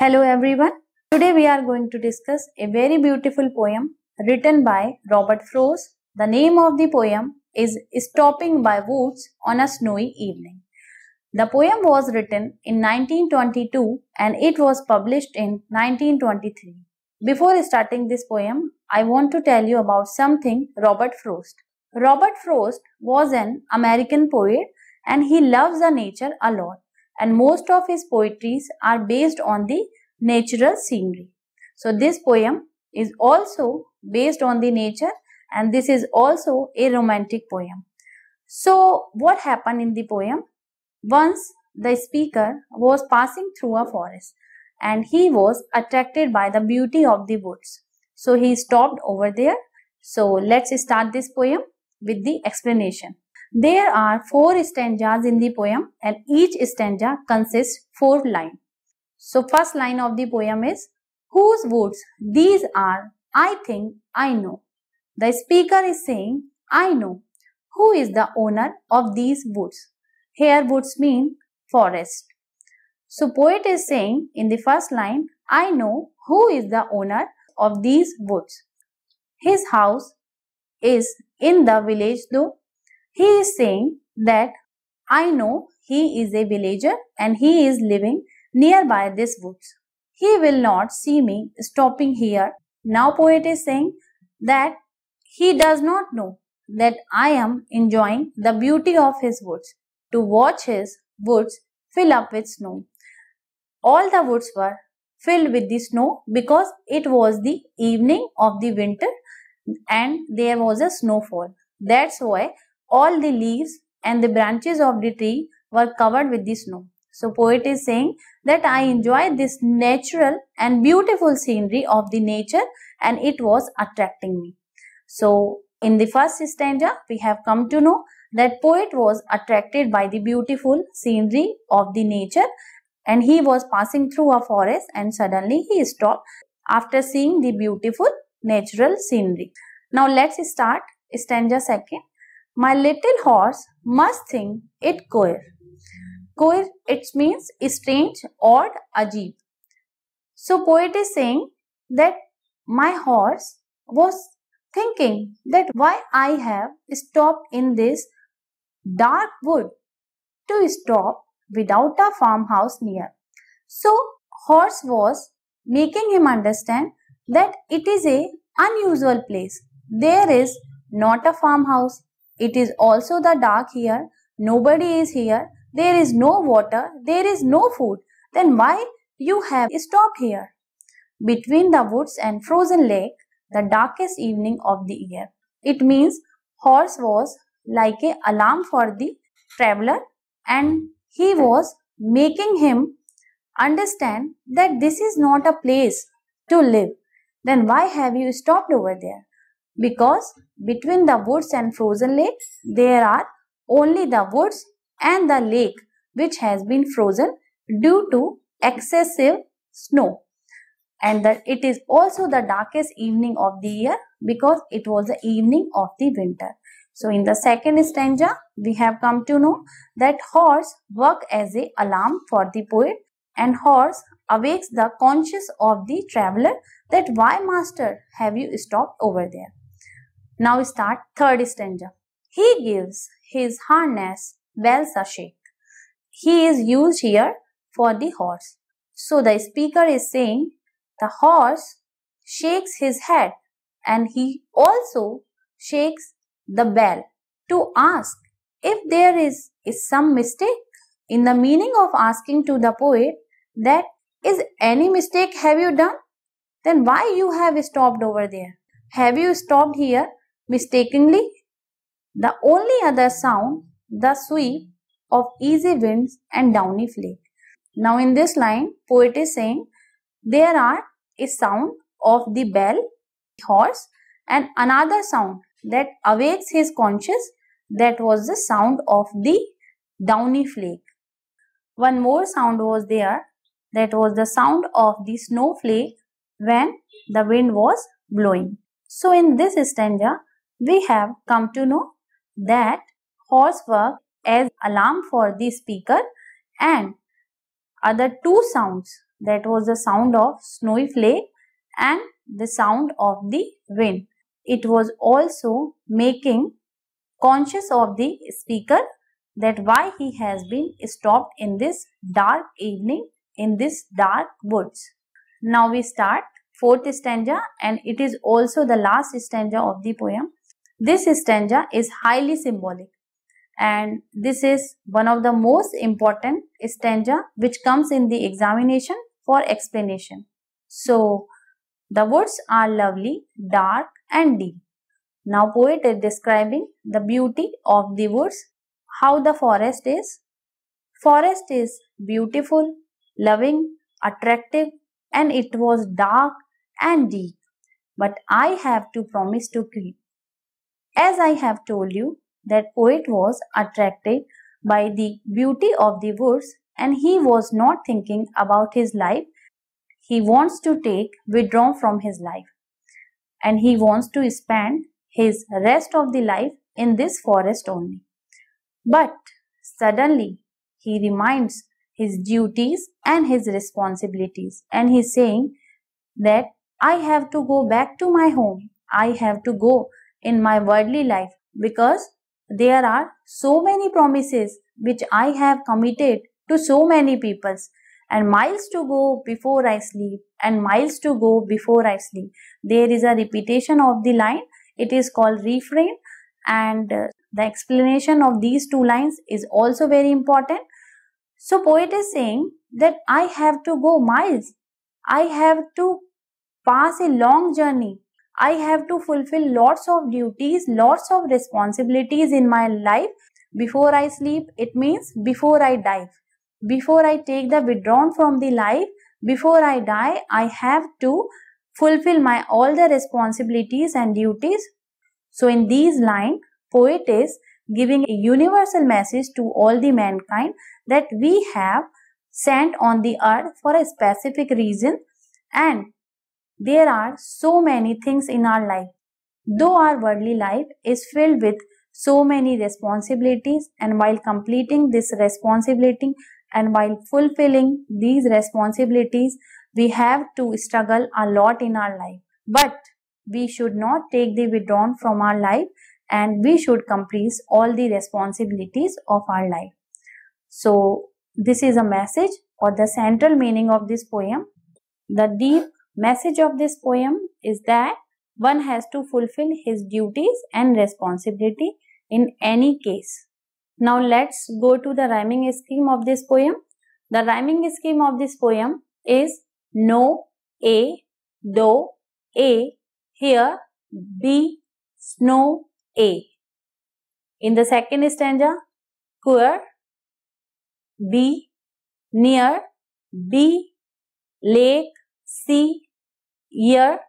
Hello everyone. Today we are going to discuss a very beautiful poem written by Robert Frost. The name of the poem is Stopping by Woods on a Snowy Evening. The poem was written in 1922 and it was published in 1923. Before starting this poem, I want to tell you about something Robert Frost. Robert Frost was an American poet and he loves the nature a lot and most of his poetries are based on the natural scenery. So this poem is also based on the nature and this is also a romantic poem. So what happened in the poem? Once the speaker was passing through a forest and he was attracted by the beauty of the woods. So he stopped over there. So let's start this poem with the explanation. There are four stanzas in the poem and each stanza consists four lines. So first line of the poem is Whose woods these are, I think I know. The speaker is saying, I know. Who is the owner of these woods? Here woods mean forest. So poet is saying in the first line, I know who is the owner of these woods. His house is in the village though. He is saying that I know he is a villager and he is living nearby this woods. He will not see me stopping here. Now poet is saying that he does not know that I am enjoying the beauty of his woods to watch his woods fill up with snow. All the woods were filled with the snow because it was the evening of the winter and there was a snowfall. That's why all the leaves and the branches of the tree were covered with the snow. So poet is saying that I enjoy this natural and beautiful scenery of the nature and it was attracting me. So in the first stanza, we have come to know that poet was attracted by the beautiful scenery of the nature and he was passing through a forest and suddenly he stopped after seeing the beautiful natural scenery. Now let's start stanza second. My little horse must think it queer. Queer, it means strange, odd, ajib. So poet is saying that my horse was thinking that why I have stopped in this dark wood to stop without a farmhouse near. So horse was making him understand that it is a unusual place. There is not a farmhouse. It is also the dark here. Nobody is here there is no water, there is no food, then why you have stopped here? Between the woods and frozen lake, the darkest evening of the year. It means horse was like a alarm for the traveler and he was making him understand that this is not a place to live. Then why have you stopped over there? Because between the woods and frozen lake, there are only the woods and the lake which has been frozen due to excessive snow and that it is also the darkest evening of the year because it was the evening of the winter. So in the second stanza, we have come to know that horse work as a alarm for the poet and horse awakes the conscience of the traveler that why master have you stopped over there. Now start third stanza. He gives his harness bells are shake. He is used here for the horse. So the speaker is saying the horse shakes his head and he also shakes the bell to ask if there is, is some mistake in the meaning of asking to the poet that is any mistake have you done then why you have stopped over there have you stopped here mistakenly the only other sound the sweep of easy winds and downy flake. Now in this line, poet is saying there are a sound of the bell, horse and another sound that awakes his conscience that was the sound of the downy flake. One more sound was there that was the sound of the snowflake when the wind was blowing. So in this stanza, we have come to know that horse work as alarm for the speaker and other two sounds that was the sound of snowy flake and the sound of the wind. It was also making conscious of the speaker that why he has been stopped in this dark evening in this dark woods. Now we start fourth stanza and it is also the last stanza of the poem. This stanza is highly symbolic and this is one of the most important stanza which comes in the examination for explanation. So, the woods are lovely, dark and deep. Now poet is describing the beauty of the woods, how the forest is. Forest is beautiful, loving, attractive and it was dark and deep. But I have to promise to keep. As I have told you, that poet was attracted by the beauty of the woods and he was not thinking about his life. He wants to take withdrawn from his life and he wants to spend his rest of the life in this forest only. But suddenly he reminds his duties and his responsibilities and he's saying that I have to go back to my home. I have to go in my worldly life because there are so many promises which I have committed to so many peoples and miles to go before I sleep and miles to go before I sleep. There is a repetition of the line. It is called refrain and uh, the explanation of these two lines is also very important. So poet is saying that I have to go miles. I have to pass a long journey I have to fulfill lots of duties, lots of responsibilities in my life before I sleep. It means before I die. Before I take the withdrawn from the life, before I die, I have to fulfill my all the responsibilities and duties. So in these lines, poet is giving a universal message to all the mankind that we have sent on the earth for a specific reason and there are so many things in our life. Though our worldly life is filled with so many responsibilities and while completing this responsibility and while fulfilling these responsibilities, we have to struggle a lot in our life. But we should not take the withdrawn from our life and we should complete all the responsibilities of our life. So, this is a message or the central meaning of this poem. The deep Message of this poem is that one has to fulfill his duties and responsibility in any case. Now let's go to the rhyming scheme of this poem. The rhyming scheme of this poem is no, a, do, a, here, be, snow, a. In the second stanza, queer, be, near, be, lake, see, ear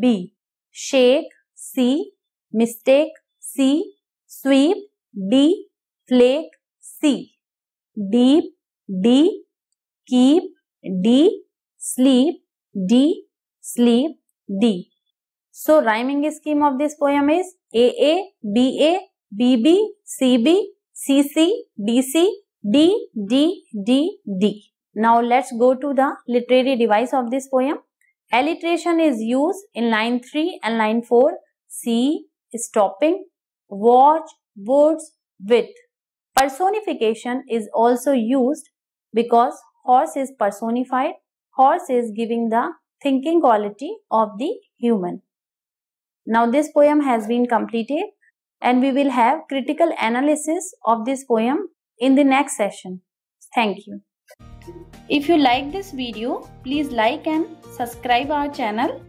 B. Shake C. Mistake C. Sweep D. Flake C. Deep D. Keep D. Sleep D. Sleep D. So rhyming scheme of this poem is AA, BB, CC, DC, D, D, D, D. Now let's go to the literary device of this poem. Alliteration is used in line 3 and line 4. See, stopping, watch, woods, with. Personification is also used because horse is personified. Horse is giving the thinking quality of the human. Now this poem has been completed and we will have critical analysis of this poem in the next session. Thank you. If you like this video, please like and subscribe our channel.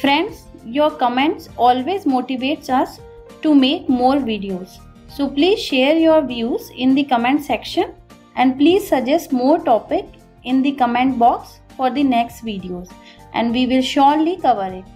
Friends, your comments always motivates us to make more videos. So please share your views in the comment section and please suggest more topic in the comment box for the next videos and we will surely cover it.